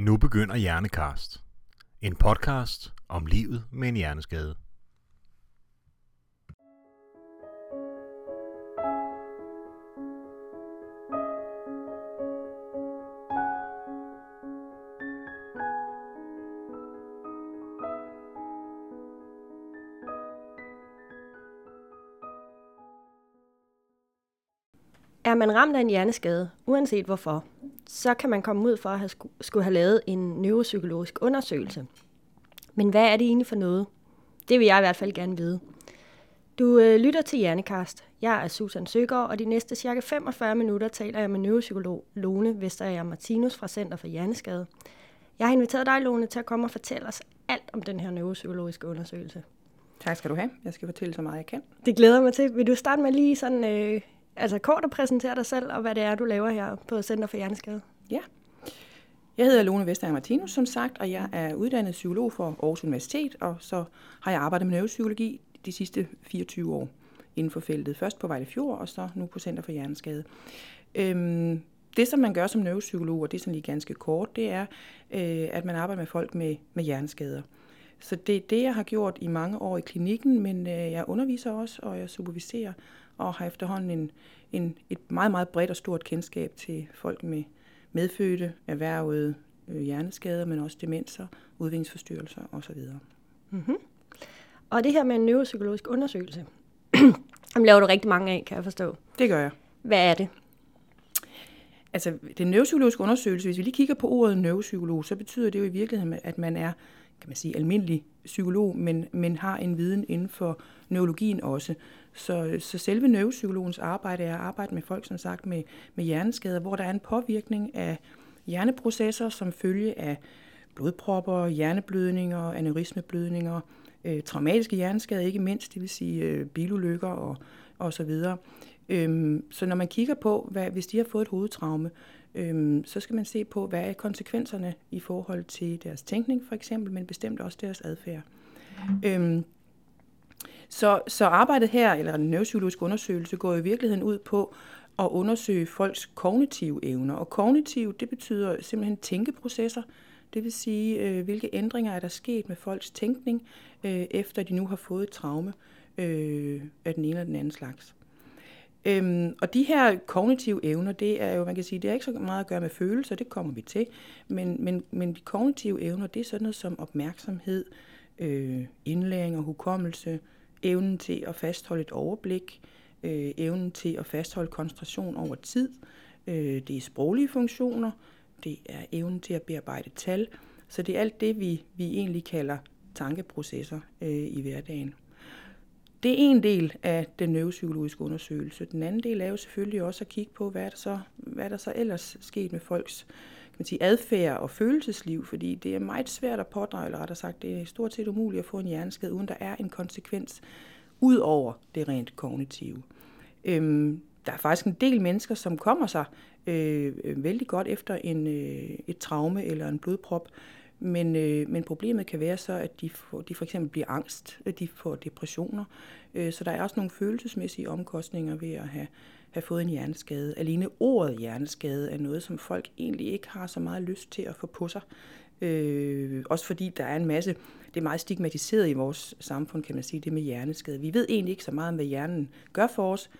Nu begynder Hjernekast. En podcast om livet med en hjerneskade. Er man ramt af en hjerneskade, uanset hvorfor, så kan man komme ud for at have sku- skulle have lavet en neuropsykologisk undersøgelse. Men hvad er det egentlig for noget? Det vil jeg i hvert fald gerne vide. Du øh, lytter til Hjernekast. Jeg er Susan Søgaard, og de næste cirka 45 minutter taler jeg med neuropsykolog Lone Vesterager Martinus fra Center for Hjerneskade. Jeg har inviteret dig, Lone, til at komme og fortælle os alt om den her neuropsykologiske undersøgelse. Tak skal du have. Jeg skal fortælle så meget, jeg kan. Det glæder mig til. Vil du starte med lige sådan, øh, altså kort at præsentere dig selv, og hvad det er, du laver her på Center for Hjerneskade? Ja. Jeg hedder Lone Vestager Martinus, som sagt, og jeg er uddannet psykolog for Aarhus Universitet, og så har jeg arbejdet med neuropsykologi de sidste 24 år inden for feltet. Først på Vejle Fjord, og så nu på Center for Hjerneskade. Øhm, det, som man gør som neuropsykolog, og det er sådan lige ganske kort, det er, øh, at man arbejder med folk med, med hjerneskader. Så det er det, jeg har gjort i mange år i klinikken, men øh, jeg underviser også, og jeg superviserer, og har efterhånden en, en, et meget, meget bredt og stort kendskab til folk med medfødte, erhvervede øh, hjerneskader, men også demenser, udviklingsforstyrrelser osv. Mm-hmm. Og det her med en neuropsykologisk undersøgelse, dem laver du rigtig mange af, kan jeg forstå. Det gør jeg. Hvad er det? Altså, den neuropsykologiske undersøgelse, hvis vi lige kigger på ordet neuropsykolog, så betyder det jo i virkeligheden, at man er, kan man sige, almindelig psykolog, men, men har en viden inden for neurologien også. Så, så selve neuropsykologens arbejde er at arbejde med folk, som sagt, med, med hjerneskader, hvor der er en påvirkning af hjerneprocesser som følge af blodpropper, hjerneblødninger, aneurismeblødninger, øh, traumatiske hjerneskader ikke mindst, det vil sige øh, bilulykker og, og så videre. Øhm, så når man kigger på, hvad, hvis de har fået et hovedtraume, øhm, så skal man se på, hvad er konsekvenserne i forhold til deres tænkning for eksempel, men bestemt også deres adfærd. Mm. Øhm, så, så arbejdet her, eller den neuropsykologiske undersøgelse, går i virkeligheden ud på at undersøge folks kognitive evner. Og kognitiv, det betyder simpelthen tænkeprocesser, det vil sige, øh, hvilke ændringer er der sket med folks tænkning, øh, efter de nu har fået et traume øh, af den ene eller den anden slags. Øhm, og de her kognitive evner, det er jo, man kan sige, det er ikke så meget at gøre med følelser, det kommer vi til, men, men, men de kognitive evner, det er sådan noget som opmærksomhed, øh, indlæring og hukommelse, evnen til at fastholde et overblik, øh, evnen til at fastholde koncentration over tid, øh, det er sproglige funktioner, det er evnen til at bearbejde tal, så det er alt det, vi, vi egentlig kalder tankeprocesser øh, i hverdagen. Det er en del af den neuropsykologiske undersøgelse. Den anden del er jo selvfølgelig også at kigge på, hvad er der så, hvad er der så ellers sket med folks kan man sige, adfærd og følelsesliv, fordi det er meget svært at pådrage, eller rettere sagt, det er stort set umuligt at få en hjerneskade, uden der er en konsekvens ud over det rent kognitive. Øhm, der er faktisk en del mennesker, som kommer sig øh, øh vældig godt efter en, øh, et traume eller en blodprop, men, øh, men problemet kan være så, at de, får, de for eksempel bliver angst, at de får depressioner. Øh, så der er også nogle følelsesmæssige omkostninger ved at have, have fået en hjerneskade. Alene ordet hjerneskade er noget, som folk egentlig ikke har så meget lyst til at få på sig. Øh, også fordi der er en masse, det er meget stigmatiseret i vores samfund, kan man sige, det med hjerneskade. Vi ved egentlig ikke så meget om, hvad hjernen gør for os,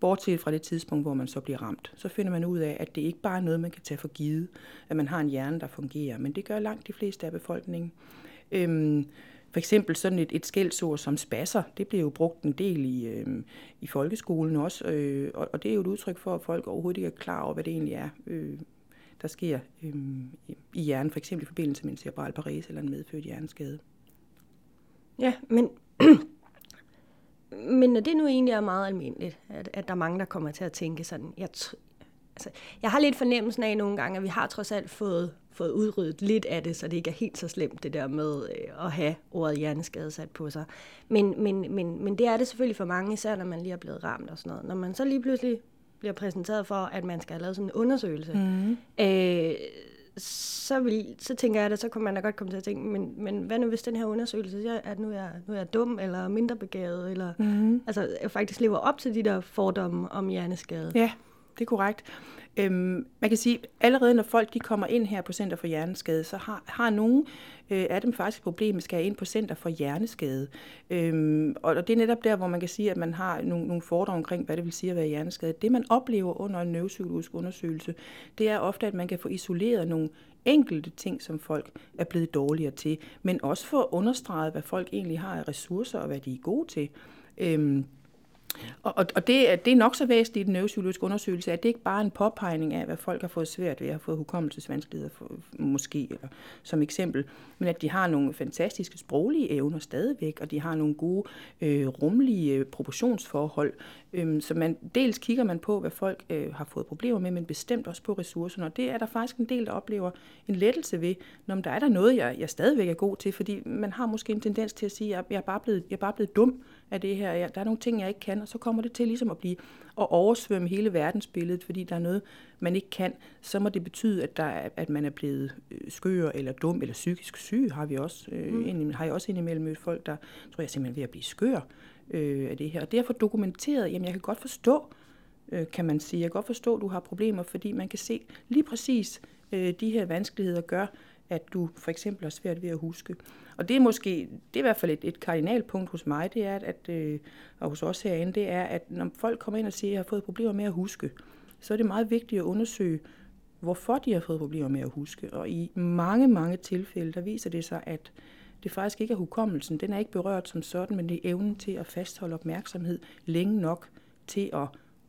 bortset fra det tidspunkt, hvor man så bliver ramt. Så finder man ud af, at det ikke bare er noget, man kan tage for givet, at man har en hjerne, der fungerer, men det gør langt de fleste af befolkningen. Øhm, for eksempel sådan et, et skældsord som spasser, det bliver jo brugt en del i, øhm, i folkeskolen også, øh, og, og det er jo et udtryk for, at folk overhovedet ikke er klar over, hvad det egentlig er, øh, der sker øh, i hjernen, for eksempel i forbindelse med en cerebral parese eller en medfødt hjerneskade. Ja, men men når det nu egentlig er meget almindeligt, at, at der er mange, der kommer til at tænke sådan, jeg, altså, jeg har lidt fornemmelsen af nogle gange, at vi har trods alt fået, fået udryddet lidt af det, så det ikke er helt så slemt, det der med øh, at have ordet hjerneskade sat på sig. Men, men, men, men det er det selvfølgelig for mange, især når man lige er blevet ramt og sådan noget. Når man så lige pludselig bliver præsenteret for, at man skal have lavet sådan en undersøgelse, mm. øh, så, vil, så tænker jeg, at så kunne man da godt komme til at tænke, men, men hvad nu hvis den her undersøgelse siger, at nu er, jeg, nu er jeg dum, eller mindre begavet, eller mm. altså, jeg faktisk lever op til de der fordomme om hjerneskade. Ja det er korrekt. Øhm, man kan sige, allerede når folk de kommer ind her på Center for Hjerneskade, så har, har nogen øh, af dem faktisk et problem med skal ind på Center for Hjerneskade. Øhm, og det er netop der, hvor man kan sige, at man har nogle, nogle fordomme omkring, hvad det vil sige at være hjerneskade. Det man oplever under en neuropsykologisk undersøgelse, det er ofte, at man kan få isoleret nogle enkelte ting, som folk er blevet dårligere til, men også for at understrege, hvad folk egentlig har af ressourcer og hvad de er gode til. Øhm, og, og, og det, det er nok så væsentligt i den neuropsykologiske undersøgelse, at det ikke bare er en påpegning af, hvad folk har fået svært ved at have fået hukommelsesvanskeligheder, for, måske, eller som eksempel, men at de har nogle fantastiske sproglige evner stadigvæk, og de har nogle gode øh, rumlige øh, proportionsforhold. Øhm, så man, dels kigger man på, hvad folk øh, har fået problemer med, men bestemt også på ressourcerne, og det er der faktisk en del, der oplever en lettelse ved, når der er der noget, jeg, jeg stadigvæk er god til, fordi man har måske en tendens til at sige, at jeg er bare blevet, jeg er bare blevet dum, af det her. Ja, der er nogle ting, jeg ikke kan, og så kommer det til ligesom at blive at oversvømme hele verdensbilledet, fordi der er noget, man ikke kan. Så må det betyde, at, der er, at man er blevet øh, skør eller dum eller psykisk syg, har vi også, øh, mm. har jeg også indimellem mødt folk, der tror jeg simpelthen ved at blive skør øh, af det her. Og derfor dokumenteret, jamen jeg kan godt forstå, øh, kan man sige, jeg kan godt forstå, at du har problemer, fordi man kan se lige præcis øh, de her vanskeligheder gør, at du for eksempel har svært ved at huske. Og det er måske, det er i hvert fald et, et kardinalpunkt hos mig, det er, at, øh, og hos os herinde, det er, at når folk kommer ind og siger, at jeg har fået problemer med at huske, så er det meget vigtigt at undersøge, hvorfor de har fået problemer med at huske. Og i mange, mange tilfælde, der viser det sig, at det faktisk ikke er hukommelsen. Den er ikke berørt som sådan, men det er evnen til at fastholde opmærksomhed længe nok til at,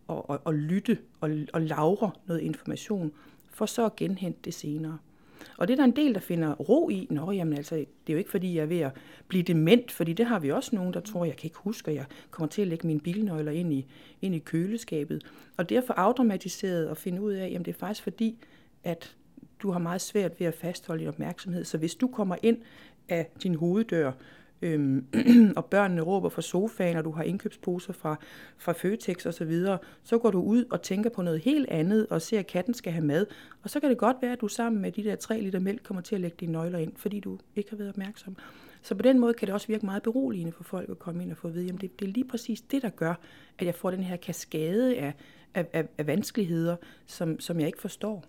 at, at, at lytte og, og lavre noget information, for så at genhente det senere. Og det er der en del, der finder ro i. Nå, jamen altså, det er jo ikke fordi, jeg er ved at blive dement, fordi det har vi også nogen, der tror, jeg kan ikke huske, at jeg kommer til at lægge mine bilnøgler ind i, ind i køleskabet. Og derfor afdramatiseret og finde ud af, jamen det er faktisk fordi, at du har meget svært ved at fastholde din opmærksomhed. Så hvis du kommer ind af din hoveddør, øhm, og børnene råber fra sofaen, og du har indkøbsposer fra, fra Føtex og så videre, så går du ud og tænker på noget helt andet, og ser, at katten skal have mad. Og så kan det godt være, at du sammen med de der 3 liter mælk kommer til at lægge dine nøgler ind, fordi du ikke har været opmærksom. Så på den måde kan det også virke meget beroligende for folk at komme ind og få at vide, at det, det er lige præcis det, der gør, at jeg får den her kaskade af, af, af, af vanskeligheder, som, som jeg ikke forstår.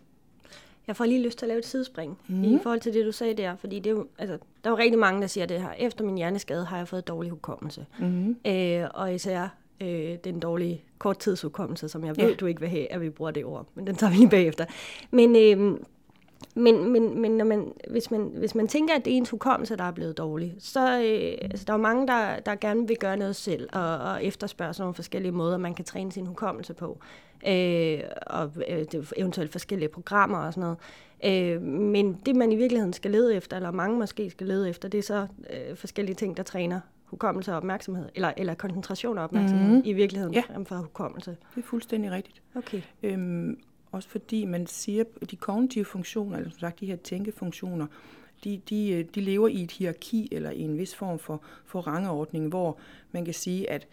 Jeg får lige lyst til at lave et sidespring mm. i forhold til det, du sagde der. Fordi det er jo, altså, der er jo rigtig mange, der siger det her. Efter min hjerneskade har jeg fået dårlig hukommelse. Mm. Øh, og især øh, den dårlige korttidshukommelse, som jeg ved, ja. du ikke vil have, at vi bruger det ord. Men den tager vi lige bagefter. Men, øh, men, men, men når man, hvis, man, hvis man tænker, at det er ens hukommelse, der er blevet dårlig, så øh, altså, der er jo mange, der, der gerne vil gøre noget selv og, og efterspørge sådan nogle forskellige måder, man kan træne sin hukommelse på øh, og øh, eventuelt forskellige programmer og sådan noget. Øh, men det, man i virkeligheden skal lede efter, eller mange måske skal lede efter, det er så øh, forskellige ting, der træner hukommelse og opmærksomhed, eller, eller koncentration og opmærksomhed mm-hmm. i virkeligheden, ja. frem for hukommelse. Det er fuldstændig rigtigt. Okay. Øhm, også fordi man siger, at de kognitive funktioner, eller som sagt de her tænkefunktioner, de, de, øh, de lever i et hierarki eller i en vis form for, for rangordning, hvor man kan sige, at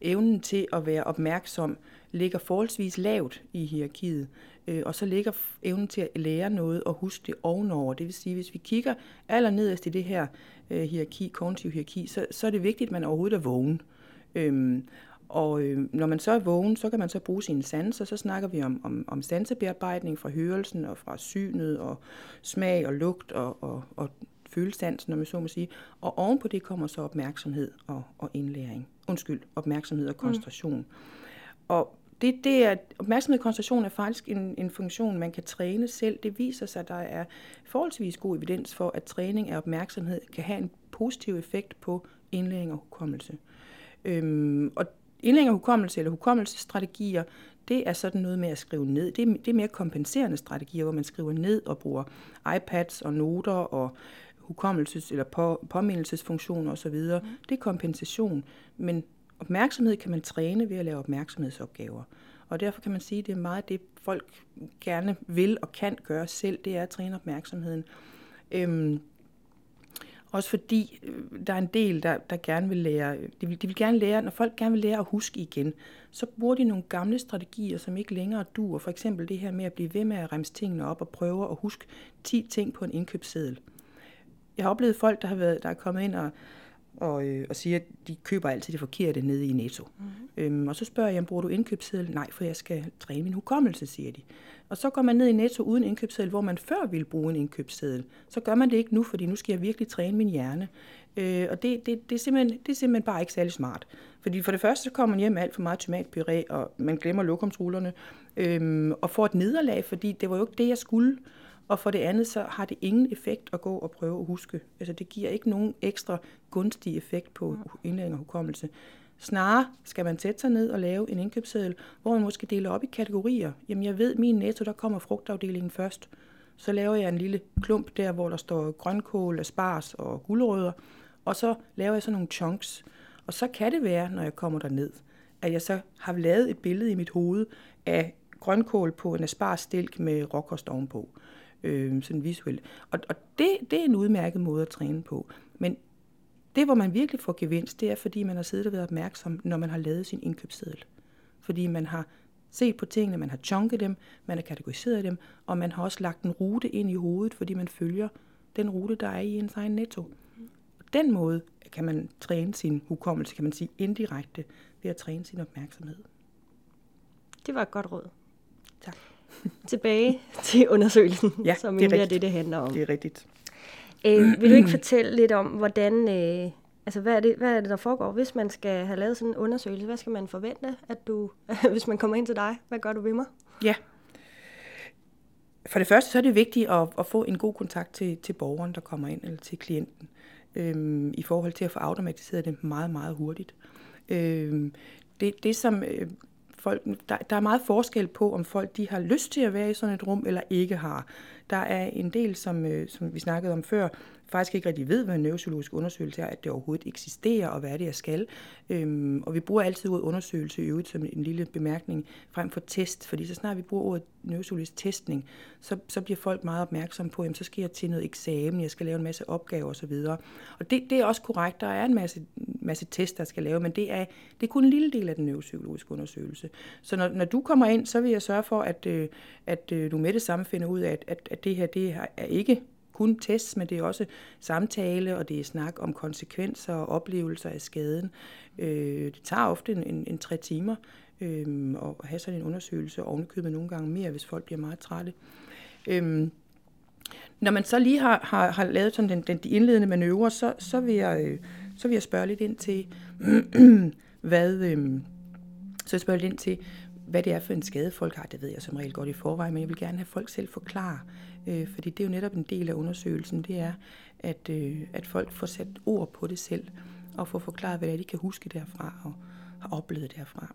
evnen til at være opmærksom ligger forholdsvis lavt i hierarkiet, øh, og så ligger evnen til at lære noget og huske det ovenover. Det vil sige, hvis vi kigger allernederst i det her øh, hierarki, kognitiv hierarki, så, så er det vigtigt, at man overhovedet er vågen. Øhm, og øh, når man så er vågen, så kan man så bruge sine sanser. Så snakker vi om, om, om sansebearbejdning fra hørelsen og fra synet og smag og lugt og, og, og følesansen, når man så må sige. Og ovenpå det kommer så opmærksomhed og, og indlæring. Undskyld, opmærksomhed og mm. koncentration. Mm. Og det, det er, opmærksomhed og koncentration er faktisk en, en funktion, man kan træne selv. Det viser sig, at der er forholdsvis god evidens for, at træning af opmærksomhed kan have en positiv effekt på indlæring og hukommelse. Øhm, og indlæring af hukommelse eller hukommelsesstrategier, det er sådan noget med at skrive ned. Det er, det er mere kompenserende strategier, hvor man skriver ned og bruger iPads og noter og hukommelses- eller på, påmindelsesfunktioner osv. Mm. Det er kompensation, men opmærksomhed kan man træne ved at lave opmærksomhedsopgaver. Og derfor kan man sige, at det er meget det, folk gerne vil og kan gøre selv, det er at træne opmærksomheden. Øhm, også fordi øh, der er en del, der, der gerne vil lære, de vil, de vil gerne lære, når folk gerne vil lære at huske igen, så bruger de nogle gamle strategier, som ikke længere duer. For eksempel det her med at blive ved med at remse tingene op og prøve at huske 10 ting på en indkøbsseddel. Jeg har oplevet folk, der har været, der er kommet ind og og, øh, og siger, at de køber altid det forkerte nede i Netto. Mm. Øhm, og så spørger jeg, bruger du indkøbsseddel? Nej, for jeg skal træne min hukommelse, siger de. Og så går man ned i Netto uden indkøbsseddel, hvor man før ville bruge en indkøbsseddel. Så gør man det ikke nu, fordi nu skal jeg virkelig træne min hjerne. Øh, og det, det, det, er simpelthen, det er simpelthen bare ikke særlig smart. Fordi for det første, så kommer man hjem med alt for meget tomatpuré, og man glemmer lokumsrullerne, øhm, og får et nederlag, fordi det var jo ikke det, jeg skulle. Og for det andet, så har det ingen effekt at gå og prøve at huske. Altså det giver ikke nogen ekstra gunstig effekt på indlæring og hukommelse. Snarere skal man sætte sig ned og lave en indkøbsseddel, hvor man måske deler op i kategorier. Jamen jeg ved, min netto, der kommer frugtafdelingen først. Så laver jeg en lille klump der, hvor der står grønkål, asparges og gulerødder. Og så laver jeg sådan nogle chunks. Og så kan det være, når jeg kommer derned, at jeg så har lavet et billede i mit hoved af grønkål på en asparstilk med råkost ovenpå. Øh, sådan visuelt. Og, og det, det er en udmærket måde at træne på. Men det, hvor man virkelig får gevinst, det er, fordi man har siddet og været opmærksom, når man har lavet sin indkøbsseddel. Fordi man har set på tingene, man har chunket dem, man har kategoriseret dem, og man har også lagt en rute ind i hovedet, fordi man følger den rute, der er i ens egen netto. På den måde kan man træne sin hukommelse, kan man sige indirekte, ved at træne sin opmærksomhed. Det var et godt råd. Tak. Tilbage til undersøgelsen, Ja, som det er er det, det handler om. Det er rigtigt. Øh, vil du ikke fortælle lidt om, hvordan, øh, altså hvad er, det, hvad er det, der foregår, hvis man skal have lavet sådan en undersøgelse? Hvad skal man forvente, at du, hvis man kommer ind til dig? Hvad gør du ved mig? Ja. For det første så er det vigtigt at, at få en god kontakt til, til borgeren, der kommer ind, eller til klienten, øhm, i forhold til at få automatiseret det meget, meget hurtigt. Øhm, det, det som øh, folk, der, der er meget forskel på, om folk de har lyst til at være i sådan et rum, eller ikke har. Der er en del, som, øh, som vi snakkede om før, faktisk ikke rigtig ved, hvad en neuropsykologisk undersøgelse er, at det overhovedet eksisterer, og hvad er det, jeg skal. Øhm, og vi bruger altid ordet undersøgelse i øvrigt som en lille bemærkning frem for test, fordi så snart vi bruger ordet neuropsykologisk testning, så, så bliver folk meget opmærksomme på, at så skal jeg til noget eksamen, jeg skal lave en masse opgaver osv. Og det, det er også korrekt, der er en masse, masse test, der skal lave, men det er, det er kun en lille del af den neuropsykologiske undersøgelse. Så når, når du kommer ind, så vil jeg sørge for, at, øh, at, at du med det samme finder ud af, at, at, at det her det er ikke kun tests, men det er også samtale, og det er snak om konsekvenser og oplevelser af skaden. Øh, det tager ofte en, en, en tre timer øh, at have sådan en undersøgelse, og ovenikøbet nogle gange mere, hvis folk bliver meget trætte. Øh, når man så lige har, har, har lavet sådan den, den, de indledende manøvrer, så, så, vil jeg, øh, så vil jeg spørge lidt ind til, hvad, øh, så jeg spørger lidt ind til, hvad det er for en skade, folk har. Det ved jeg som regel godt i forvejen, men jeg vil gerne have folk selv forklare, øh, fordi det er jo netop en del af undersøgelsen, det er, at, øh, at folk får sat ord på det selv, og får forklaret, hvad det er, de kan huske derfra, og har oplevet derfra.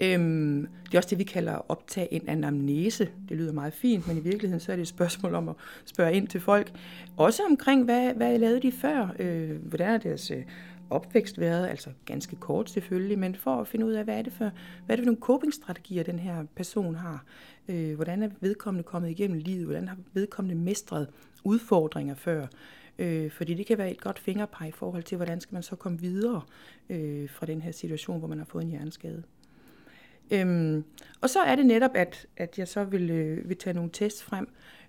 Øhm, det er også det, vi kalder at optage en anamnese. Det lyder meget fint, men i virkeligheden så er det et spørgsmål om at spørge ind til folk. Også omkring, hvad, hvad lavede de før? Øh, hvordan er deres øh, opvækst været? Altså ganske kort selvfølgelig, men for at finde ud af, hvad er det for, hvad er det for nogle copingstrategier, den her person har? Øh, hvordan er vedkommende kommet igennem livet? Hvordan har vedkommende mestret udfordringer før? Øh, fordi det kan være et godt fingerpeg i forhold til, hvordan skal man så komme videre øh, fra den her situation, hvor man har fået en hjerneskade. Øhm, og så er det netop, at, at jeg så vil, øh, vil tage nogle tests frem.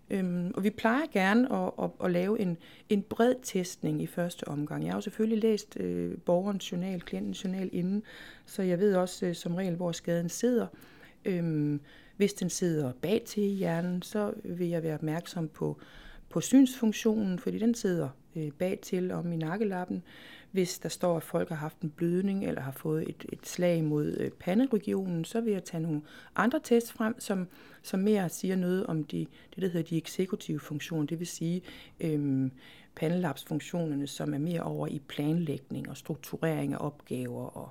Øhm, og vi plejer gerne at, at, at lave en, en bred testning i første omgang. Jeg har jo selvfølgelig læst øh, borgerens journal, klientens journal inden, så jeg ved også øh, som regel, hvor skaden sidder. Øhm, hvis den sidder bag til i hjernen, så vil jeg være opmærksom på, på synsfunktionen, fordi den sidder øh, bag til om i nakkelappen. Hvis der står, at folk har haft en blødning eller har fået et, et slag mod øh, panderegionen, så vil jeg tage nogle andre tests frem, som, som mere siger noget om de, det, der hedder de eksekutive funktioner, det vil sige øhm, pandelapsfunktionerne, som er mere over i planlægning og strukturering af opgaver og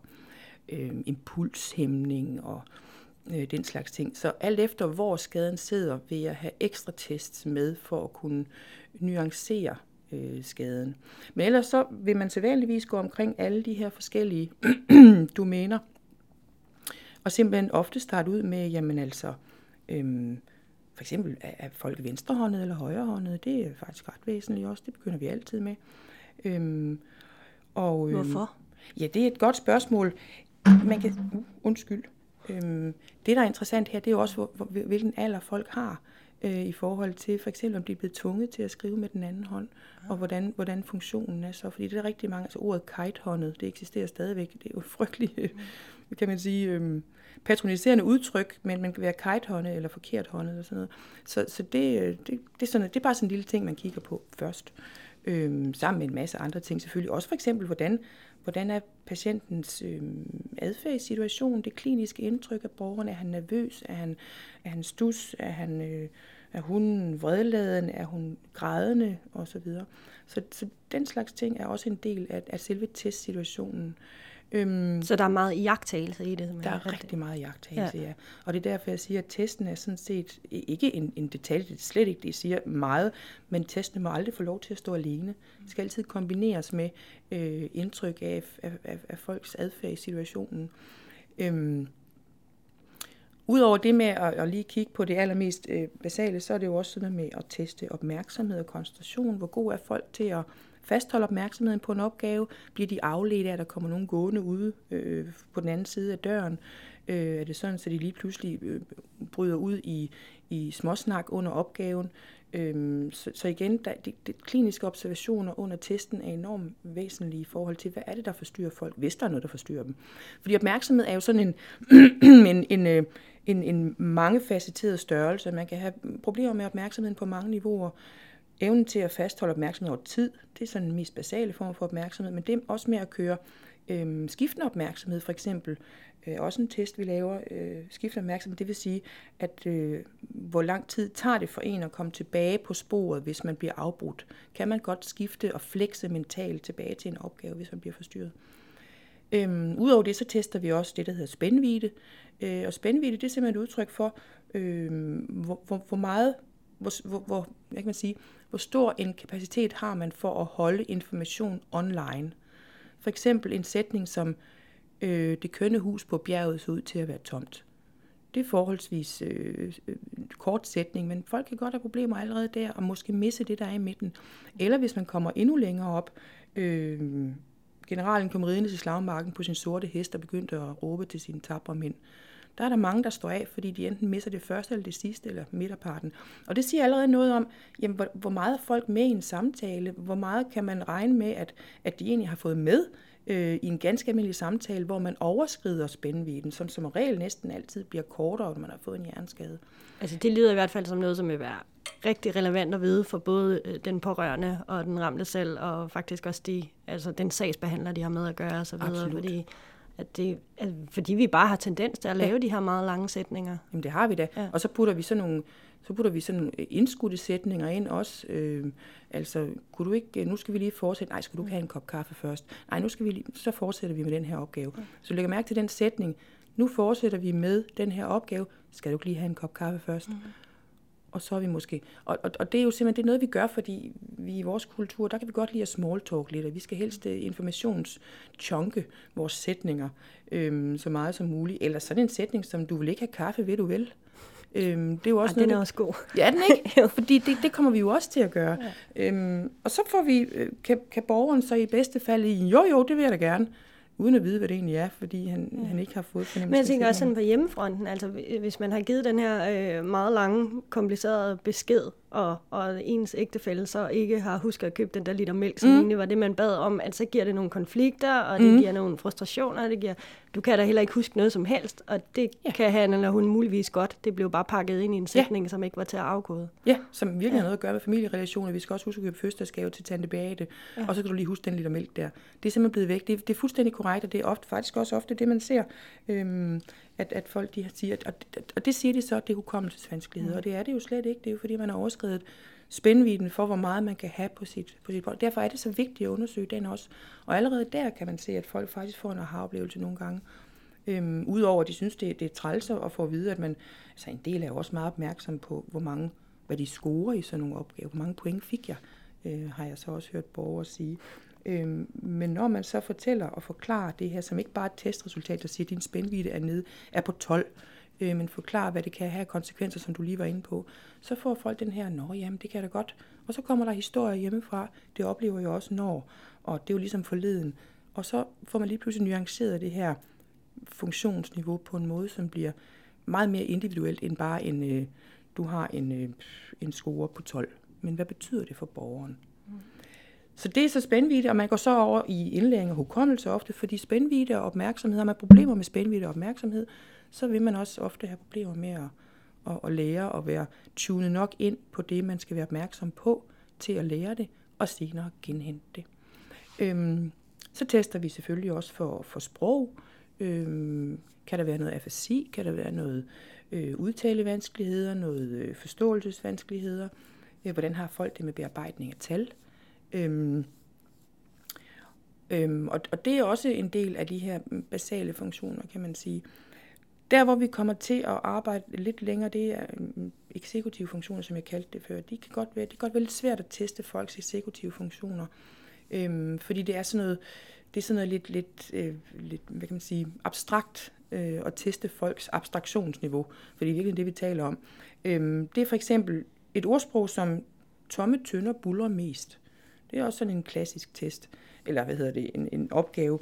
øhm, impulshæmning og øh, den slags ting. Så alt efter, hvor skaden sidder, vil jeg have ekstra tests med for at kunne nuancere øh, skaden. Men ellers så vil man sædvanligvis gå omkring alle de her forskellige domæner, og simpelthen ofte starte ud med, jamen altså, øhm, for eksempel er, er folk venstrehåndet eller højrehåndet, det er faktisk ret væsentligt også, det begynder vi altid med. Øhm, og, øhm, Hvorfor? Ja, det er et godt spørgsmål. Man kan, uh, undskyld. Øhm, det, der er interessant her, det er jo også, hvor, hvilken alder folk har øh, i forhold til for eksempel, om de er blevet tvunget til at skrive med den anden hånd, ja. og hvordan, hvordan funktionen er så. Fordi det er rigtig mange, altså ordet kitehåndet, det eksisterer stadigvæk. Det er jo frygteligt, mm. kan man sige, øh, patroniserende udtryk, men man kan være kitehåndet eller forkert håndet eller sådan noget. Så, så det, øh, det, det, er sådan, det er bare sådan en lille ting, man kigger på først. Øh, sammen med en masse andre ting selvfølgelig. Også for eksempel, hvordan, hvordan er patientens øh, adfærdssituation, det kliniske indtryk af borgeren. Er han nervøs? Er han, er han stus? Er, han, øh, er hun vredladen? Er hun grædende? Og så videre. Så, så den slags ting er også en del af, af selve testsituationen. Øhm, så der er meget jagttagelse i det? Der er rigtig meget jagttagelse, ja. ja. Og det er derfor, jeg siger, at testen er sådan set ikke en, en detalje, det er slet ikke det, jeg siger meget, men testen må aldrig få lov til at stå alene. Det skal altid kombineres med øh, indtryk af, af, af, af folks adfærd i situationen. Øhm, Udover det med at, at lige kigge på det allermest øh, basale, så er det jo også sådan med at teste opmærksomhed og koncentration. Hvor god er folk til at fastholde opmærksomheden på en opgave? Bliver de afledt af, at der kommer nogen gående ude øh, på den anden side af døren? Øh, er det sådan, at de lige pludselig øh, bryder ud i, i småsnak under opgaven? Øh, så, så igen, der, de, de kliniske observationer under testen er enormt væsentlige i forhold til, hvad er det, der forstyrrer folk, hvis der er noget, der forstyrrer dem. Fordi opmærksomhed er jo sådan en, en, en, øh, en, en mangefacetteret størrelse. Man kan have problemer med opmærksomheden på mange niveauer. Evnen til at fastholde opmærksomhed over tid, det er sådan den mest basale form for opmærksomhed, men det er også med at køre øh, skiftende opmærksomhed, for eksempel. Øh, også en test, vi laver, øh, skiftende opmærksomhed, det vil sige, at øh, hvor lang tid tager det for en at komme tilbage på sporet, hvis man bliver afbrudt. Kan man godt skifte og flekse mentalt tilbage til en opgave, hvis man bliver forstyrret. Øhm, Udover det, så tester vi også det, der hedder spændvidde. Øh, og spændvidde, det er simpelthen et udtryk for, øh, hvor, hvor, hvor meget hvor, hvor, hvor, hvad kan man sige, hvor stor en kapacitet har man for at holde information online. For eksempel en sætning som, øh, det kønne hus på bjerget så ud til at være tomt. Det er forholdsvis øh, øh, kort sætning, men folk kan godt have problemer allerede der, og måske misse det, der er i midten. Eller hvis man kommer endnu længere op, øh, generalen kom ridende til slagmarken på sin sorte hest og begyndte at råbe til sine tabre mænd der er der mange, der står af, fordi de enten misser det første eller det sidste, eller midterparten. Og det siger allerede noget om, jamen, hvor, hvor meget folk med i en samtale, hvor meget kan man regne med, at, at de egentlig har fået med øh, i en ganske almindelig samtale, hvor man overskrider spændvidden, som som regel næsten altid bliver kortere, når man har fået en hjerneskade. Altså det lyder i hvert fald som noget, som vil være rigtig relevant at vide for både øh, den pårørende og den ramte selv, og faktisk også de, altså den sagsbehandler, de har med at gøre osv., fordi at det, at, fordi vi bare har tendens til at lave ja. de her meget lange sætninger. Jamen det har vi da. Ja. Og så putter vi sådan nogle, så putter vi sådan nogle indskudte sætninger ind også. Øh, altså, kunne du ikke, nu skal vi lige fortsætte. Nej, skal du ikke have en kop kaffe først? Nej, nu skal vi lige, så fortsætter vi med den her opgave. Ja. Så lægger mærke til den sætning. Nu fortsætter vi med den her opgave. Skal du ikke lige have en kop kaffe først? Mm og så er vi måske... Og, og, og det er jo simpelthen det er noget, vi gør, fordi vi i vores kultur, der kan vi godt lide at small talk lidt, og vi skal helst øh, informationschunke vores sætninger øhm, så meget som muligt. Eller sådan en sætning som, du vil ikke have kaffe, ved du vel? Øhm, det er jo også Ej, noget, den er også god. Ja, den ikke? Fordi det, det kommer vi jo også til at gøre. Ja. Øhm, og så får vi, øh, kan, kan borgeren så i bedste fald i, jo jo, det vil jeg da gerne uden at vide, hvad det egentlig er, fordi han, ja. han ikke har fået fornemmelse. Men jeg tænker også sådan på hjemmefronten, altså hvis man har givet den her øh, meget lange, komplicerede besked, og, og ens ægtefælle så ikke har husket at købe den der liter mælk, som mm. egentlig var det, man bad om, altså giver det nogle konflikter, og det mm. giver nogle frustrationer, det giver, du kan da heller ikke huske noget som helst, og det ja. kan han eller hun muligvis godt. Det blev bare pakket ind i en sætning, ja. som ikke var til at afkode. Ja, som virkelig ja. har noget at gøre med familierelationer. Vi skal også huske at købe fødselsdagsgave til tante Beate, ja. og så kan du lige huske den liter mælk der. Det er simpelthen blevet væk. Det, det er fuldstændig korrekt, og det er ofte, faktisk også ofte det, man ser. Øhm, at, at folk de siger, og, og det siger de så, det er hukommelsesvanskeligheder, mm. og det er det jo slet ikke. Det er jo fordi, man har overskrevet spændviden for, hvor meget man kan have på sit, på sit bånd. Derfor er det så vigtigt at undersøge den også. Og allerede der kan man se, at folk faktisk får en aha-oplevelse nogle gange. Øhm, Udover at de synes, det, det er træls at få at vide, at man, altså en del er jo også meget opmærksom på, hvor mange, hvad de scorer i sådan nogle opgaver. Hvor mange point fik jeg, øh, har jeg så også hørt borgere sige. Øhm, men når man så fortæller og forklarer det her, som ikke bare er et testresultat, der siger, at din spændvidde er, nede, er på 12, øh, men forklarer, hvad det kan have konsekvenser, som du lige var inde på, så får folk den her, nå jamen, det kan da godt. Og så kommer der historier hjemmefra, det oplever jeg også når, og det er jo ligesom forleden. Og så får man lige pludselig nuanceret det her, funktionsniveau på en måde, som bliver meget mere individuelt end bare en, øh, du har en, øh, en score på 12. Men hvad betyder det for borgeren? Så det er så spændvidde, og man går så over i indlæring og hukommelse ofte, fordi spændvidde og opmærksomhed, har man problemer med spændvidde og opmærksomhed, så vil man også ofte have problemer med at, at, at lære og være tunet nok ind på det, man skal være opmærksom på, til at lære det, og senere genhente det. Øhm, så tester vi selvfølgelig også for, for sprog. Øhm, kan der være noget afasi? Kan der være noget øh, udtalevanskeligheder? Noget øh, forståelsesvanskeligheder? Øh, hvordan har folk det med bearbejdning af tal? Øhm, øhm, og, og det er også en del af de her basale funktioner, kan man sige. Der, hvor vi kommer til at arbejde lidt længere, det er øhm, eksekutive funktioner, som jeg kaldte det før. De kan godt være, det kan godt være lidt svært at teste folks eksekutive funktioner, øhm, fordi det er sådan noget, det er sådan noget lidt, lidt, øh, lidt hvad kan man sige, abstrakt øh, at teste folks abstraktionsniveau, for det er virkelig det, vi taler om. Øhm, det er for eksempel et ordsprog som tomme tønder buller mest. Det er også sådan en klassisk test, eller hvad hedder det, en, en opgave.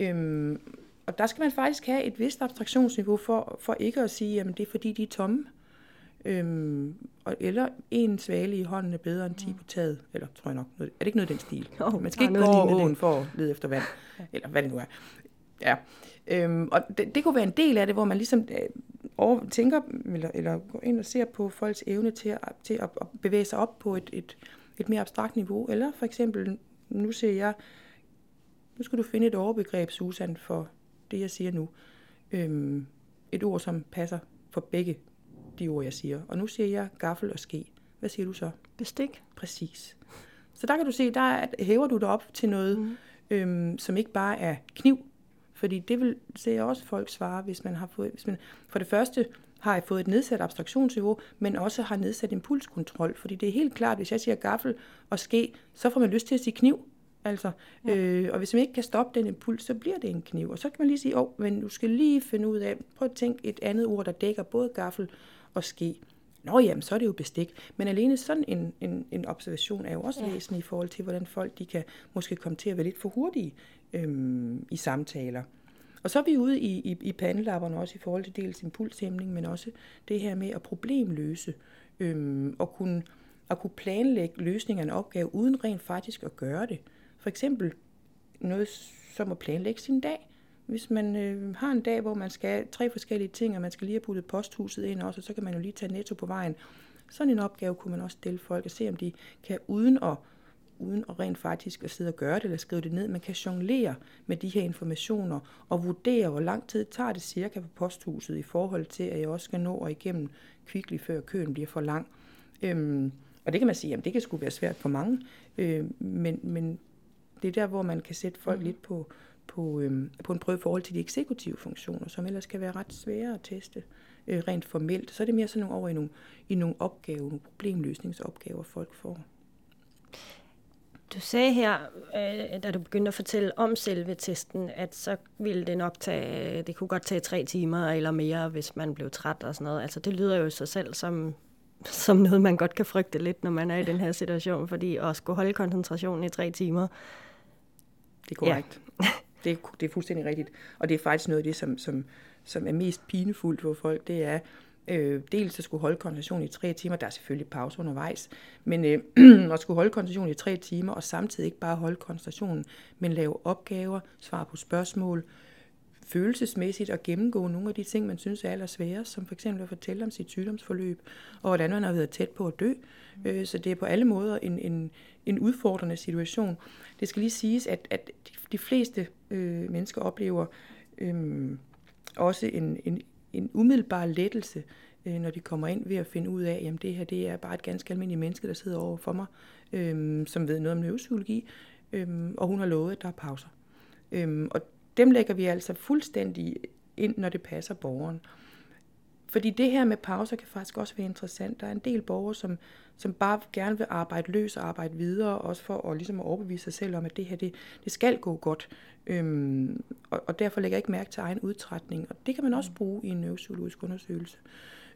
Øhm, og der skal man faktisk have et vist abstraktionsniveau for, for ikke at sige, at det er fordi, de er tomme. Øhm, og, eller en svale i hånden er bedre end 10 på taget. Eller tror jeg nok. Er det ikke noget den stil? Oh, man skal ikke gå over åen for at lede efter vand. Eller hvad det nu er. Ja. Øhm, og det, det kunne være en del af det, hvor man ligesom øh, over, tænker, eller, eller går ind og ser på folks evne til at, til at, at bevæge sig op på et, et, et mere abstrakt niveau. Eller for eksempel, nu ser jeg, nu skal du finde et overbegreb, Susan, for det, jeg siger nu. Øhm, et ord, som passer for begge de ord, jeg siger. Og nu siger jeg gaffel og ske. Hvad siger du så? Bestik. Præcis. Så der kan du se, der hæver du dig op til noget, mm. øhm, som ikke bare er kniv. Fordi det vil se jeg også folk svare, hvis man har fået... Hvis man, for det første har jeg fået et nedsat abstraktionsniveau, men også har nedsat impulskontrol. Fordi det er helt klart, hvis jeg siger gaffel og ske, så får man lyst til at sige kniv. Altså, ja. øh, og hvis man ikke kan stoppe den impuls, så bliver det en kniv. Og så kan man lige sige, åh, oh, men du skal lige finde ud af, prøv at tænke et andet ord, der dækker både gaffel og ske. Nå jamen, så er det jo bestik. Men alene sådan en, en, en observation er jo også ja. væsentlig i forhold til, hvordan folk de kan måske komme til at være lidt for hurtige øhm, i samtaler. Og så er vi ude i, i, i pandelapperne også i forhold til dels impulshæmning, men også det her med at problemløse øhm, og kunne, at kunne planlægge løsningen af en opgave uden rent faktisk at gøre det. For eksempel noget som at planlægge sin dag. Hvis man øh, har en dag, hvor man skal tre forskellige ting, og man skal lige have puttet posthuset ind også, så kan man jo lige tage netto på vejen. Sådan en opgave kunne man også stille folk og se, om de kan uden at uden at rent faktisk at sidde og gøre det eller skrive det ned. Man kan jonglere med de her informationer og vurdere, hvor lang tid tager det cirka på posthuset i forhold til, at jeg også skal nå og igennem kvickly, før køen bliver for lang. Øhm, og det kan man sige, at det kan sgu være svært for mange, øh, men, men det er der, hvor man kan sætte folk mm. lidt på, på, øhm, på en prøve i forhold til de eksekutive funktioner, som ellers kan være ret svære at teste øh, rent formelt. Så er det mere sådan nogle over i nogle, i nogle opgaver, nogle problemløsningsopgaver, folk får. Du sagde her, øh, da du begyndte at fortælle om selve testen, at så ville det nok tage, det kunne godt tage tre timer eller mere, hvis man blev træt og sådan noget. Altså det lyder jo sig selv som, som noget, man godt kan frygte lidt, når man er i den her situation, fordi at skulle holde koncentrationen i tre timer. Det er korrekt. Ja. det, det er fuldstændig rigtigt. Og det er faktisk noget af det, som, som, som er mest pinefuldt for folk, det er, Øh, dels at skulle holde koncentration i tre timer, der er selvfølgelig pause undervejs, men øh, at skulle holde koncentration i tre timer, og samtidig ikke bare holde koncentrationen, men lave opgaver, svare på spørgsmål, følelsesmæssigt at gennemgå nogle af de ting, man synes er allersværest, som for eksempel at fortælle om sit sygdomsforløb, og hvordan man har været tæt på at dø. Øh, så det er på alle måder en, en, en udfordrende situation. Det skal lige siges, at, at de fleste øh, mennesker oplever øh, også en, en, en umiddelbar lettelse, øh, når de kommer ind ved at finde ud af, at det her det er bare et ganske almindeligt menneske, der sidder over for mig, øh, som ved noget om neuropsykologi, øh, og hun har lovet, at der er pauser. Øh, og dem lægger vi altså fuldstændig ind, når det passer borgeren. Fordi det her med pauser kan faktisk også være interessant. Der er en del borgere, som, som bare gerne vil arbejde løs og arbejde videre, også for at, ligesom at overbevise sig selv om, at det her det, det skal gå godt. Øhm, og, og derfor lægger jeg ikke mærke til egen udtrætning. Og det kan man også bruge i en neuropsykologisk undersøgelse.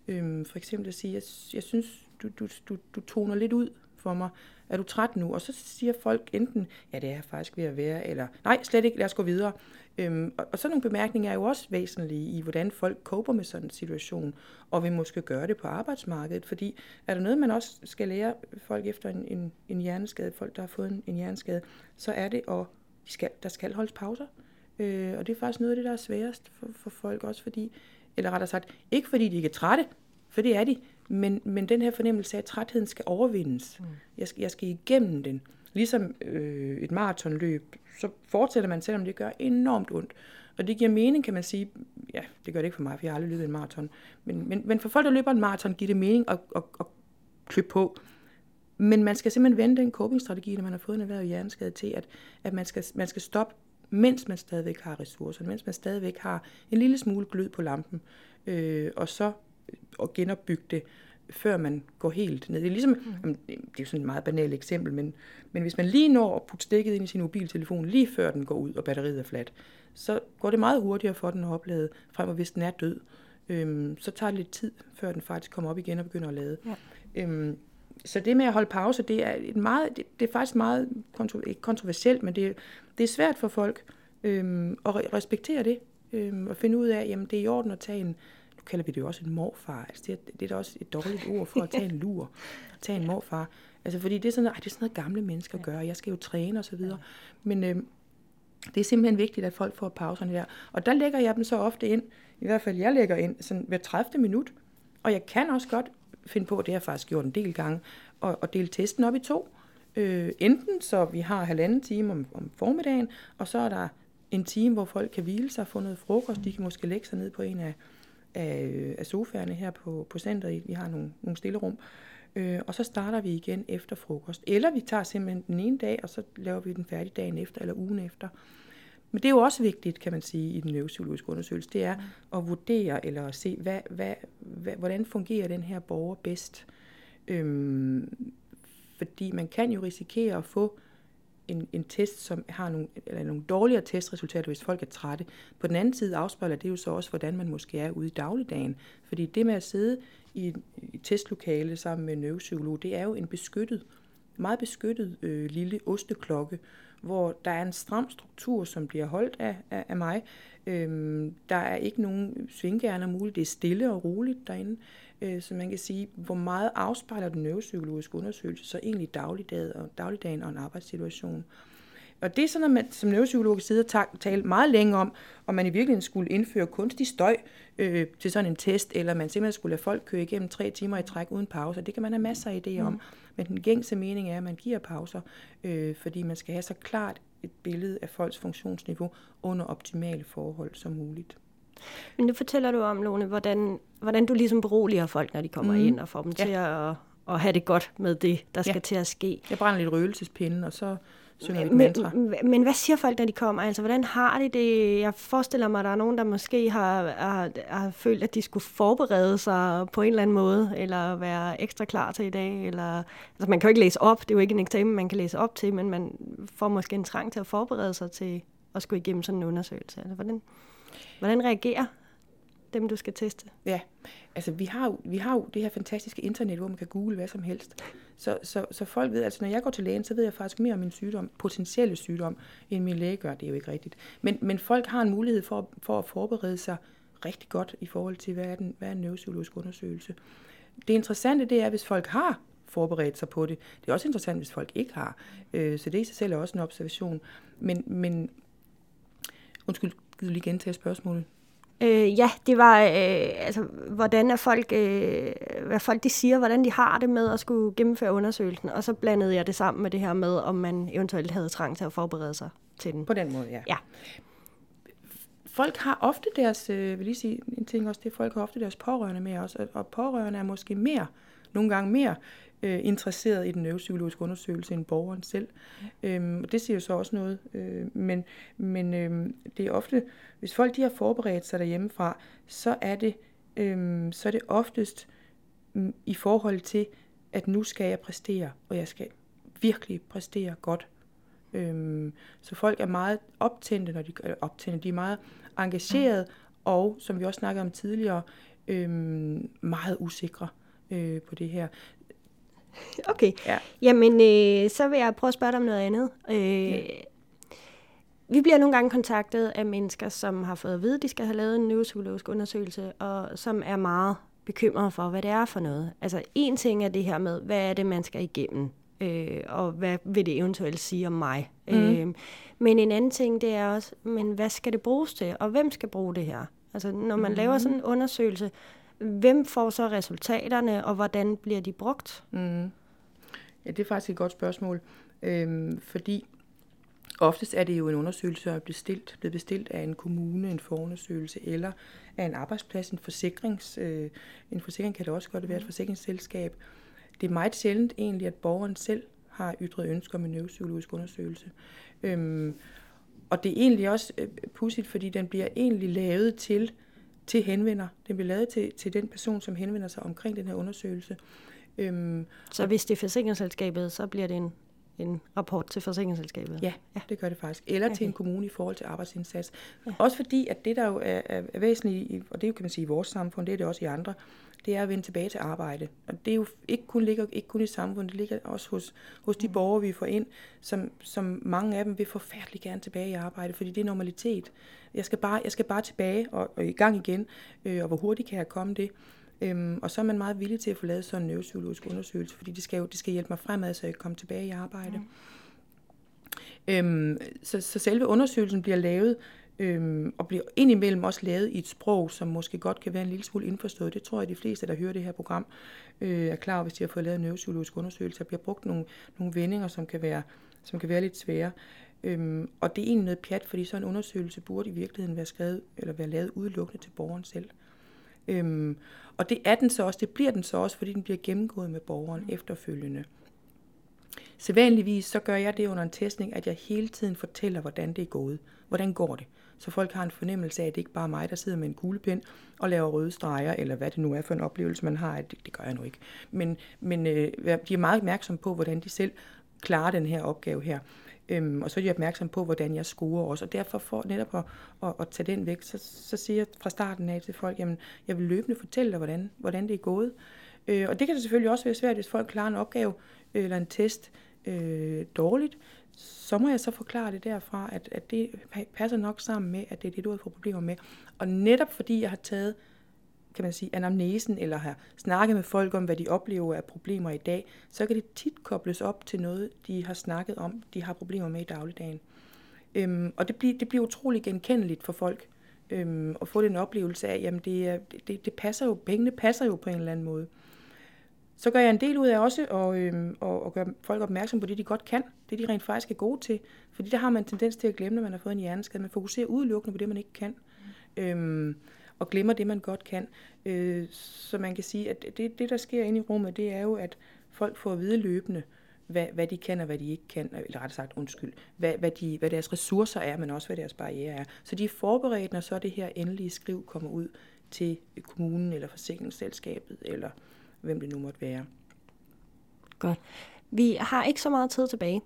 Øhm, for eksempel at sige, jeg, jeg synes, du, du, du, du toner lidt ud for mig. Er du træt nu? Og så siger folk enten, ja, det er jeg faktisk ved at være, eller nej, slet ikke, lad os gå videre. Øhm, og, og sådan nogle bemærkninger er jo også væsentlige i, hvordan folk koper med sådan en situation, og vil måske gøre det på arbejdsmarkedet. Fordi er der noget, man også skal lære folk efter en, en, en hjerneskade, folk der har fået en, en hjerneskade, så er det, at de skal, der skal holdes pauser. Øh, og det er faktisk noget af det, der er sværest for, for folk også, fordi, eller rettere sagt, ikke fordi de ikke er trætte, for det er de, men, men den her fornemmelse af, at trætheden skal overvindes. Mm. Jeg, skal, jeg skal igennem den. Ligesom øh, et maratonløb, så fortsætter man, selvom det gør enormt ondt. Og det giver mening, kan man sige. Ja, det gør det ikke for mig, for jeg har aldrig løbet en maraton. Men, men, men for folk, der løber en maraton, giver det mening at, at, at klø på. Men man skal simpelthen vende den copingstrategi, når man har fået en erhvervet hjerneskade til, at, at man, skal, man skal stoppe, mens man stadigvæk har ressourcer, mens man stadigvæk har en lille smule glød på lampen, øh, og så øh, og genopbygge det, før man går helt ned. Det er ligesom, mm. det er jo sådan et meget banalt eksempel, men, men hvis man lige når at putte stikket ind i sin mobiltelefon, lige før den går ud, og batteriet er fladt, så går det meget hurtigere for den at oplade, frem og hvis den er død. Øhm, så tager det lidt tid, før den faktisk kommer op igen og begynder at lade. Ja. Øhm, så det med at holde pause, det er, et meget, det, det er faktisk meget kontro, ikke kontroversielt, men det, det er svært for folk øhm, at respektere det, øhm, og finde ud af, at det er i orden at tage en, nu kalder vi det jo også en morfar. Altså det, det er da også et dårligt ord for at tage en lur. tage en morfar. Altså fordi det er sådan ej, det er sådan noget gamle mennesker gør. Jeg skal jo træne og så videre. Men øh, det er simpelthen vigtigt, at folk får pauserne der. Og der lægger jeg dem så ofte ind, i hvert fald jeg lægger ind, sådan hver 30. minut. Og jeg kan også godt finde på, det har jeg faktisk gjort en del gange, og, og dele testen op i to. Øh, enten så vi har halvanden time om, om formiddagen, og så er der en time, hvor folk kan hvile sig og få noget frokost. De kan måske lægge sig ned på en af af, af sofaerne her på, på centret. Vi har nogle, nogle stille rum. Øh, og så starter vi igen efter frokost. Eller vi tager simpelthen den ene dag, og så laver vi den færdig dagen efter, eller ugen efter. Men det er jo også vigtigt, kan man sige, i den neuropsykologiske undersøgelse, det er at vurdere eller at se, hvad, hvad, hvad, hvordan fungerer den her borger bedst. Øhm, fordi man kan jo risikere at få en, en test, som har nogle, eller nogle dårligere testresultater, hvis folk er trætte. På den anden side afspejler det jo så også, hvordan man måske er ude i dagligdagen. Fordi det med at sidde i et, testlokale sammen med en neuropsykolog, det er jo en beskyttet, meget beskyttet øh, lille osteklokke, hvor der er en stram struktur, som bliver holdt af, af, af mig. Øhm, der er ikke nogen svinggærner muligt. Det er stille og roligt derinde. Øh, så man kan sige, hvor meget afspejler den neuropsykologiske undersøgelse så egentlig dagligdagen og, dagligdagen og en arbejdssituation. Og det er sådan, at man som neuropsykolog sidder og tale meget længe om, om man i virkeligheden skulle indføre kunstig støj øh, til sådan en test, eller man simpelthen skulle lade folk køre igennem tre timer i træk uden pause. Det kan man have masser af idéer om. Mm. Men den gængse mening er, at man giver pauser, øh, fordi man skal have så klart et billede af folks funktionsniveau under optimale forhold som muligt. Men nu fortæller du om, Lone, hvordan, hvordan du ligesom beroliger folk, når de kommer mm. ind og får dem ja. til at, at have det godt med det, der skal ja. til at ske. Jeg brænder lidt røgelsespinde, og så synger men, mantra. Men, men hvad siger folk, når de kommer? Altså, hvordan har de det? Jeg forestiller mig, at der er nogen, der måske har, har, har følt, at de skulle forberede sig på en eller anden måde, eller være ekstra klar til i dag. Eller, altså, man kan jo ikke læse op. Det er jo ikke en eksamen, man kan læse op til, men man får måske en trang til at forberede sig til at skulle igennem sådan en undersøgelse. Altså, hvordan, Hvordan reagerer dem, du skal teste? Ja, altså vi har, jo, vi har jo det her fantastiske internet, hvor man kan google hvad som helst. Så, så, så folk ved, altså når jeg går til lægen, så ved jeg faktisk mere om min sygdom, potentielle sygdom, end min læge gør. Det er jo ikke rigtigt. Men, men folk har en mulighed for, for at forberede sig rigtig godt i forhold til, hvad er, den, hvad er en neuropsykologisk undersøgelse. Det interessante, det er, hvis folk har forberedt sig på det. Det er også interessant, hvis folk ikke har. Øh, så det i sig selv er også en observation. Men, men undskyld, Gider du lige gentage spørgsmålet? Øh, ja, det var, øh, altså, hvordan er folk, øh, hvad folk de siger, hvordan de har det med at skulle gennemføre undersøgelsen, og så blandede jeg det sammen med det her med, om man eventuelt havde trang til at forberede sig til den. På den måde, ja. ja. Folk har ofte deres, øh, vil lige sige en ting også, det folk har ofte deres pårørende med os, og pårørende er måske mere, nogle gange mere øh, interesseret i den neuropsykologiske undersøgelse end borgeren selv. Øhm, og det siger jo så også noget. Øh, men men øh, det er ofte, hvis folk de har forberedt sig derhjemmefra, så er det, øh, så er det oftest øh, i forhold til, at nu skal jeg præstere, og jeg skal virkelig præstere godt. Øhm, så folk er meget optændte, når de, er optændte, de er meget engageret, mm. og som vi også snakkede om tidligere, øhm, meget usikre øh, på det her Okay. Ja. Jamen, øh, så vil jeg prøve at spørge dig om noget andet. Øh, ja. Vi bliver nogle gange kontaktet af mennesker, som har fået at vide, at de skal have lavet en neuropsykologisk undersøgelse, og som er meget bekymrede for, hvad det er for noget. Altså, en ting er det her med, hvad er det, man skal igennem, øh, og hvad vil det eventuelt sige om mig. Mm. Øh, men en anden ting, det er også, men hvad skal det bruges til, og hvem skal bruge det her? Altså, når man mm. laver sådan en undersøgelse, hvem får så resultaterne, og hvordan bliver de brugt? Mm. Ja, det er faktisk et godt spørgsmål, øhm, fordi oftest er det jo en undersøgelse, der er bestilt, blevet bestilt af en kommune, en forundersøgelse, eller af en arbejdsplads, en forsikrings, øh, en forsikring kan det også godt være et forsikringsselskab. Det er meget sjældent egentlig, at borgeren selv har ytret ønsker om en neuropsykologisk undersøgelse. Øhm, og det er egentlig også øh, pudsigt, fordi den bliver egentlig lavet til, til henvender. Den bliver lavet til, til den person, som henvender sig omkring den her undersøgelse. Øhm, så hvis det er forsikringsselskabet, så bliver det en, en rapport til forsikringsselskabet? Ja, ja, det gør det faktisk. Eller okay. til en kommune i forhold til arbejdsindsats. Ja. Også fordi, at det der jo er, er, er væsentligt, og det jo, kan man sige i vores samfund, det er det også i andre, det er at vende tilbage til arbejde. Og det er jo ikke kun, ligger ikke kun i samfundet, det ligger også hos, hos de mm. borgere, vi får ind, som, som mange af dem vil forfærdeligt gerne tilbage i arbejde, fordi det er normalitet. Jeg skal bare, jeg skal bare tilbage og, og i gang igen, øh, og hvor hurtigt kan jeg komme det. Øhm, og så er man meget villig til at få lavet sådan en neuropsykologisk undersøgelse, fordi det skal jo det skal hjælpe mig fremad, så jeg kan komme tilbage i arbejde. Mm. Øhm, så, så selve undersøgelsen bliver lavet, øhm, og bliver indimellem også lavet i et sprog, som måske godt kan være en lille smule indforstået. Det tror jeg, de fleste, der hører det her program, øh, er klar hvis de har fået lavet en neuropsykologisk undersøgelse. Der bliver brugt nogle, nogle vendinger, som kan være, som kan være lidt svære. Øhm, og det er egentlig noget pjat, fordi sådan en undersøgelse burde i virkeligheden være skrevet eller være lavet udelukkende til borgeren selv. Øhm, og det er den så også, det bliver den så også, fordi den bliver gennemgået med borgeren efterfølgende. Sædvanligvis så gør jeg det under en testning, at jeg hele tiden fortæller, hvordan det er gået. Hvordan går det? Så folk har en fornemmelse af, at det ikke bare er mig, der sidder med en kuglepen og laver røde streger, eller hvad det nu er for en oplevelse, man har. Det, det gør jeg nu ikke. Men, men øh, de er meget opmærksomme på, hvordan de selv klarer den her opgave her. Øhm, og så er de opmærksom på, hvordan jeg scorer også. Og derfor for netop at, at, at tage den væk, så, så siger jeg fra starten af til folk, jamen jeg vil løbende fortælle dig, hvordan, hvordan det er gået. Øh, og det kan det selvfølgelig også være svært, hvis folk klarer en opgave øh, eller en test øh, dårligt. Så må jeg så forklare det derfra, at, at det passer nok sammen med, at det er det, du har fået problemer med. Og netop fordi jeg har taget kan man sige, anamnesen, eller har snakket med folk om, hvad de oplever af problemer i dag, så kan det tit kobles op til noget, de har snakket om, de har problemer med i dagligdagen. Øhm, og det bliver, det bliver utrolig genkendeligt for folk øhm, at få den oplevelse af, jamen det, det, det passer jo, pengene passer jo på en eller anden måde. Så gør jeg en del ud af også at, øhm, og, og gøre folk opmærksom på det, de godt kan, det de rent faktisk er gode til. Fordi der har man tendens til at glemme, når man har fået en hjerneskade. Man fokuserer udelukkende på det, man ikke kan. Mm. Øhm, og glemmer det, man godt kan. Øh, så man kan sige, at det, det, der sker inde i rummet, det er jo, at folk får at vide løbende, hvad, hvad de kan og hvad de ikke kan, eller rettere sagt, undskyld, hvad, hvad, de, hvad deres ressourcer er, men også hvad deres barriere er. Så de er forberedt, når så det her endelige skriv kommer ud til kommunen eller forsikringsselskabet, eller hvem det nu måtte være. Godt. Vi har ikke så meget tid tilbage.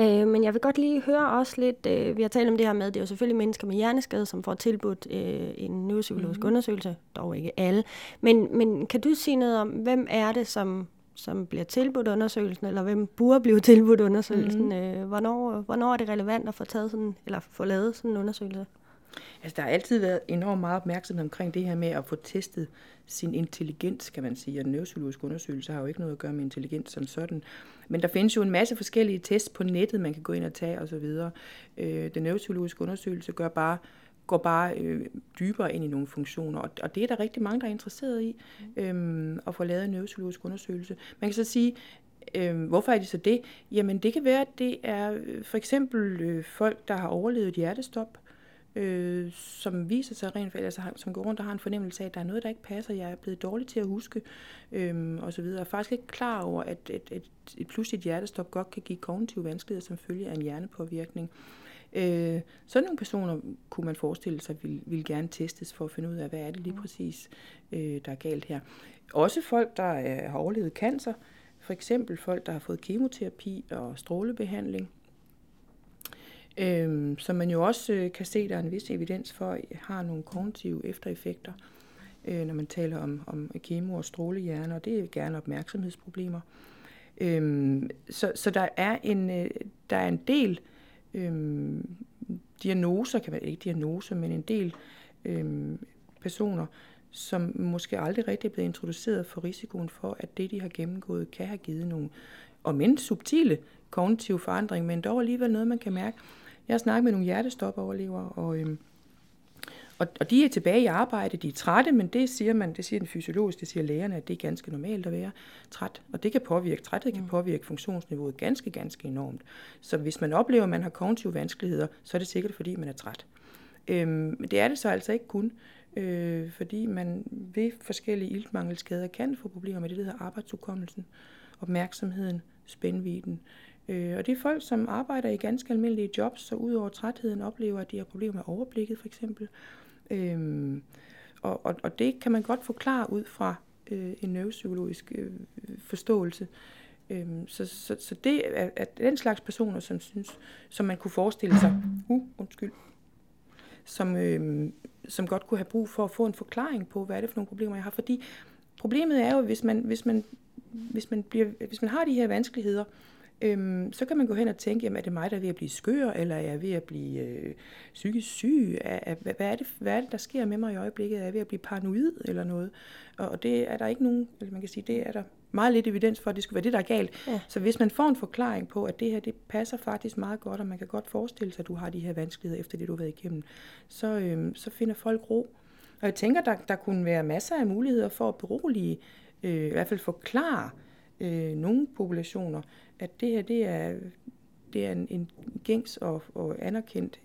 Øh, men jeg vil godt lige høre også lidt, øh, vi har talt om det her med, det er jo selvfølgelig mennesker med hjerneskade, som får tilbudt øh, en neuropsykologisk mm-hmm. undersøgelse, dog ikke alle. Men, men kan du sige noget om, hvem er det, som, som bliver tilbudt undersøgelsen, eller hvem burde blive tilbudt undersøgelsen? Mm-hmm. Øh, hvornår, hvornår er det relevant at få, taget sådan, eller få lavet sådan en undersøgelse? Altså, der har altid været enormt meget opmærksomhed omkring det her med at få testet sin intelligens, kan man sige. Og neuropsykologisk undersøgelse har jo ikke noget at gøre med intelligens som sådan. Men der findes jo en masse forskellige tests på nettet, man kan gå ind og tage osv. Øh, den neuropsykologiske undersøgelse gør bare går bare øh, dybere ind i nogle funktioner, og, og det er der rigtig mange, der er interesseret i, øh, at få lavet en neuropsykologisk undersøgelse. Man kan så sige, øh, hvorfor er det så det? Jamen det kan være, at det er øh, for eksempel øh, folk, der har overlevet hjertestop, øh, som viser sig rent altså, som går rundt og har en fornemmelse af, at der er noget, der ikke passer, jeg er blevet dårlig til at huske, øh, og så videre. Jeg er faktisk ikke klar over, at et, et, et pludseligt hjertestop godt kan give kognitive vanskeligheder som følge af en hjernepåvirkning. Øh, sådan nogle personer kunne man forestille sig vil, vil gerne testes for at finde ud af, hvad er det lige mm. præcis, øh, der er galt her. Også folk, der øh, har overlevet cancer, for eksempel folk, der har fået kemoterapi og strålebehandling, øhm, som man jo også øh, kan se, der er en vis evidens for, har nogle kognitive eftereffekter. øh, når man taler om, om kemo- og strålehjerne, og det er gerne opmærksomhedsproblemer. Øhm, så, så der er en, øh, der er en del øhm, diagnoser, kan man ikke diagnoser, men en del øhm, personer, som måske aldrig rigtig er blevet introduceret for risikoen for, at det, de har gennemgået, kan have givet nogle, og mindst subtile kognitive forandringer, men dog alligevel noget, man kan mærke. Jeg har snakket med nogle hjertestopoverlevere, og, øhm, og, og de er tilbage i arbejde, de er trætte, men det siger man, det siger den fysiologisk, det siger lægerne, at det er ganske normalt at være træt. Og det kan påvirke, træthed kan mm. påvirke funktionsniveauet ganske, ganske enormt. Så hvis man oplever, at man har kognitive vanskeligheder, så er det sikkert, fordi man er træt. Øhm, det er det så altså ikke kun, øh, fordi man ved forskellige iltmangelskader kan få problemer med det, der hedder arbejdsudkommelsen, opmærksomheden, spændviden. Øh, og det er folk, som arbejder i ganske almindelige jobs, så udover trætheden oplever, at de har problemer med overblikket for eksempel. Øh, og, og, og det kan man godt forklare ud fra øh, en neuropsykologisk øh, forståelse. Øh, så, så, så det er, er den slags personer, som synes, som man kunne forestille sig, uh, undskyld, som, øh, som godt kunne have brug for at få en forklaring på, hvad er det for nogle problemer, jeg har. Fordi problemet er jo, hvis man, hvis man, hvis man, bliver, hvis man har de her vanskeligheder, øhm, så kan man gå hen og tænke, jamen, er det mig, der er ved at blive skør, eller er jeg ved at blive øh, psykisk syg? Er, er, hvad, er det, hvad er det, der sker med mig i øjeblikket? Er jeg ved at blive paranoid eller noget? Og, og det er der ikke nogen, eller man kan sige, det er der meget lidt evidens for, at det skulle være det, der er galt. Ja. Så hvis man får en forklaring på, at det her, det passer faktisk meget godt, og man kan godt forestille sig, at du har de her vanskeligheder efter det, du har været igennem, så, øhm, så finder folk ro. Og jeg tænker, der, der kunne være masser af muligheder for at berolige, øh, i hvert fald forklare øh, nogle populationer, at det her, det er, det er en, en gængs og, og anerkendt,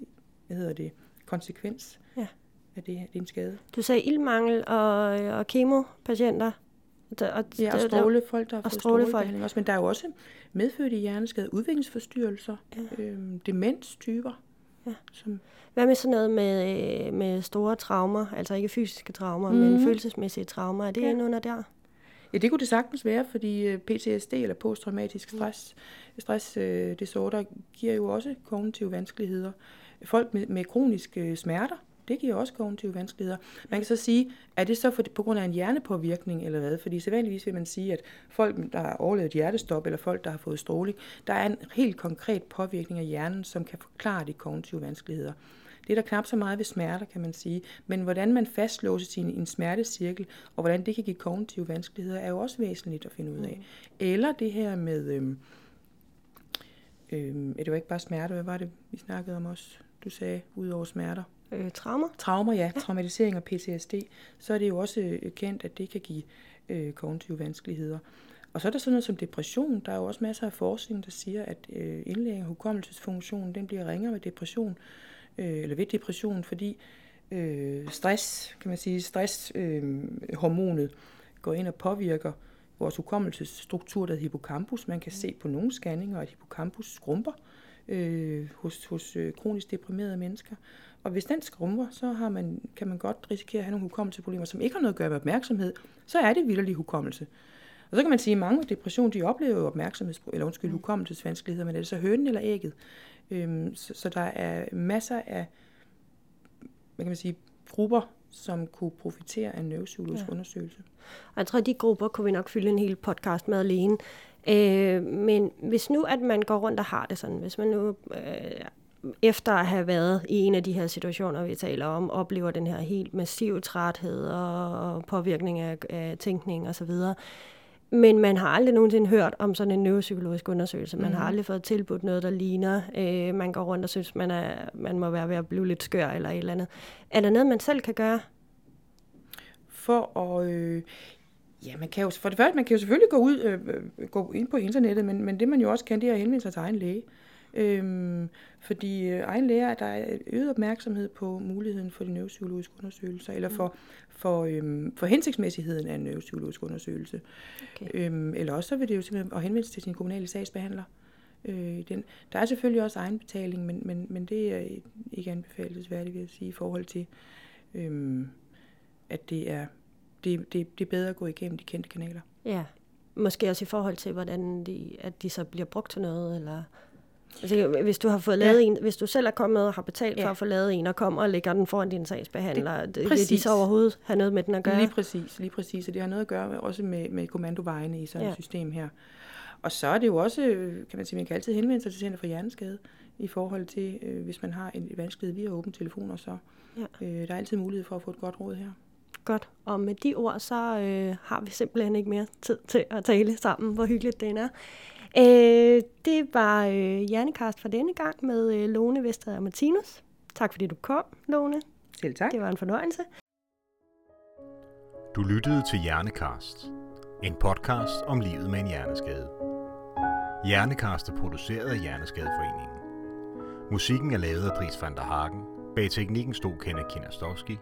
hvad hedder det, konsekvens ja. af det, det er en skade. Du sagde ildmangel og, og kemopatienter. Der, og, ja, og strålefolk, der har fået strålebehandling også. Men der er jo også medfødte hjerneskade, udviklingsforstyrrelser, ja. øhm, demenstyper. Ja. Som Hvad med sådan noget med, øh, med store traumer, altså ikke fysiske traumer, mm. men mhm. følelsesmæssige traumer? Er det ja. under der? Ja, det kunne det sagtens være, fordi øh, PTSD eller posttraumatisk stress, stress uh, disorder giver jo også kognitive vanskeligheder. Folk med, med kroniske øh, smerter, det giver også kognitive vanskeligheder. Man kan så sige, er det så for, på grund af en hjernepåvirkning eller hvad? Fordi sædvanligvis vil man sige, at folk, der har overlevet hjertestop, eller folk, der har fået stråling, der er en helt konkret påvirkning af hjernen, som kan forklare de kognitive vanskeligheder. Det er der knap så meget ved smerter, kan man sige. Men hvordan man fastlåser sin en smertecirkel, og hvordan det kan give kognitive vanskeligheder, er jo også væsentligt at finde ud af. Mm. Eller det her med, øhm, øhm, det var ikke bare smerter, hvad var det, vi snakkede om også, du sagde, ud over smerter? Øh, traumer. Traumer, ja. ja. Traumatisering og PTSD. Så er det jo også øh, kendt, at det kan give øh, kognitive vanskeligheder. Og så er der sådan noget som depression. Der er jo også masser af forskning, der siger, at øh, indlæring af hukommelsesfunktionen, den bliver ringere med depression øh, eller ved depression, fordi øh, stress, kan man sige, stresshormonet øh, går ind og påvirker vores hukommelsesstruktur, der hedder hippocampus. Man kan se på nogle scanninger, at hippocampus skrumper øh, hos, hos øh, kronisk deprimerede mennesker. Og hvis den skrumper, så har man, kan man godt risikere at have nogle hukommelsesproblemer, som ikke har noget at gøre med opmærksomhed. Så er det vildt hukommelse. Og så kan man sige, at mange med depression, de oplever jo opmærksomheds, eller undskyld, hukommelsesvanskeligheder, men er det så hønen eller ægget? Øhm, så, så der er masser af hvad kan man sige, grupper, som kunne profitere af en neuropsykologisk ja. undersøgelse. Og jeg tror, at de grupper kunne vi nok fylde en hel podcast med alene. Øh, men hvis nu, at man går rundt og har det sådan, hvis man nu øh, efter at have været i en af de her situationer, vi taler om, oplever den her helt massiv træthed og påvirkning af, af tænkning osv., men man har aldrig nogensinde hørt om sådan en neuropsykologisk undersøgelse. Man mm. har aldrig fået tilbudt noget, der ligner. Øh, man går rundt og synes, man, er, man må være ved at blive lidt skør eller et eller andet. Er der noget, man selv kan gøre? For at... Øh, ja, man kan jo, for det første, man kan jo selvfølgelig gå ud øh, gå ind på internettet, men, men det man jo også kan, det er at henvende sig til egen læge. Øhm, fordi øh, egen læger, der er øget opmærksomhed på muligheden for de neuropsykologiske undersøgelser, eller for, for, øhm, for hensigtsmæssigheden af en neuropsykologisk undersøgelse. Okay. Øhm, eller også så vil det jo simpelthen at henvende til sin kommunale sagsbehandler. Øh, den. Der er selvfølgelig også egenbetaling, men, men, men det er ikke anbefalesværdigt, vil jeg sige, i forhold til, øhm, at det er, det, det, det er bedre at gå igennem de kendte kanaler. Ja, måske også i forhold til, hvordan de, at de så bliver brugt til noget, eller Altså, hvis du har fået lavet Ja. en, hvis du selv er kommet og har betalt for Ja. at få lavet en, og kommer og lægger den foran din sagsbehandler, det, det, vil de præcis. så overhovedet have noget med den at gøre? Lige præcis, lige præcis. Og det har noget at gøre også med, med kommandovejene i sådan Ja. et system her. Og så er det jo også, kan man sige, man kan altid henvende sig til Center for Hjerneskade i forhold til, øh, hvis man har en vanskelighed via åbne telefoner, så Ja. øh, der er altid mulighed for at få et godt råd her. Godt. Og med de ord, så øh, har vi simpelthen ikke mere tid til at tale sammen, hvor hyggeligt det er. Øh, det var øh, Hjernekast for denne gang med øh, Lone Vestager Martinus. Tak fordi du kom, Lone. Selv tak. Det var en fornøjelse. Du lyttede til Hjernekast. En podcast om livet med en hjerneskade. Hjernekast er produceret af Hjerneskadeforeningen. Musikken er lavet af Dries van der Hagen. Bag teknikken stod Kenneth Kinastowski.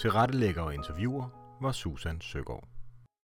Til rettelægger og interviewer var Susan Søgaard.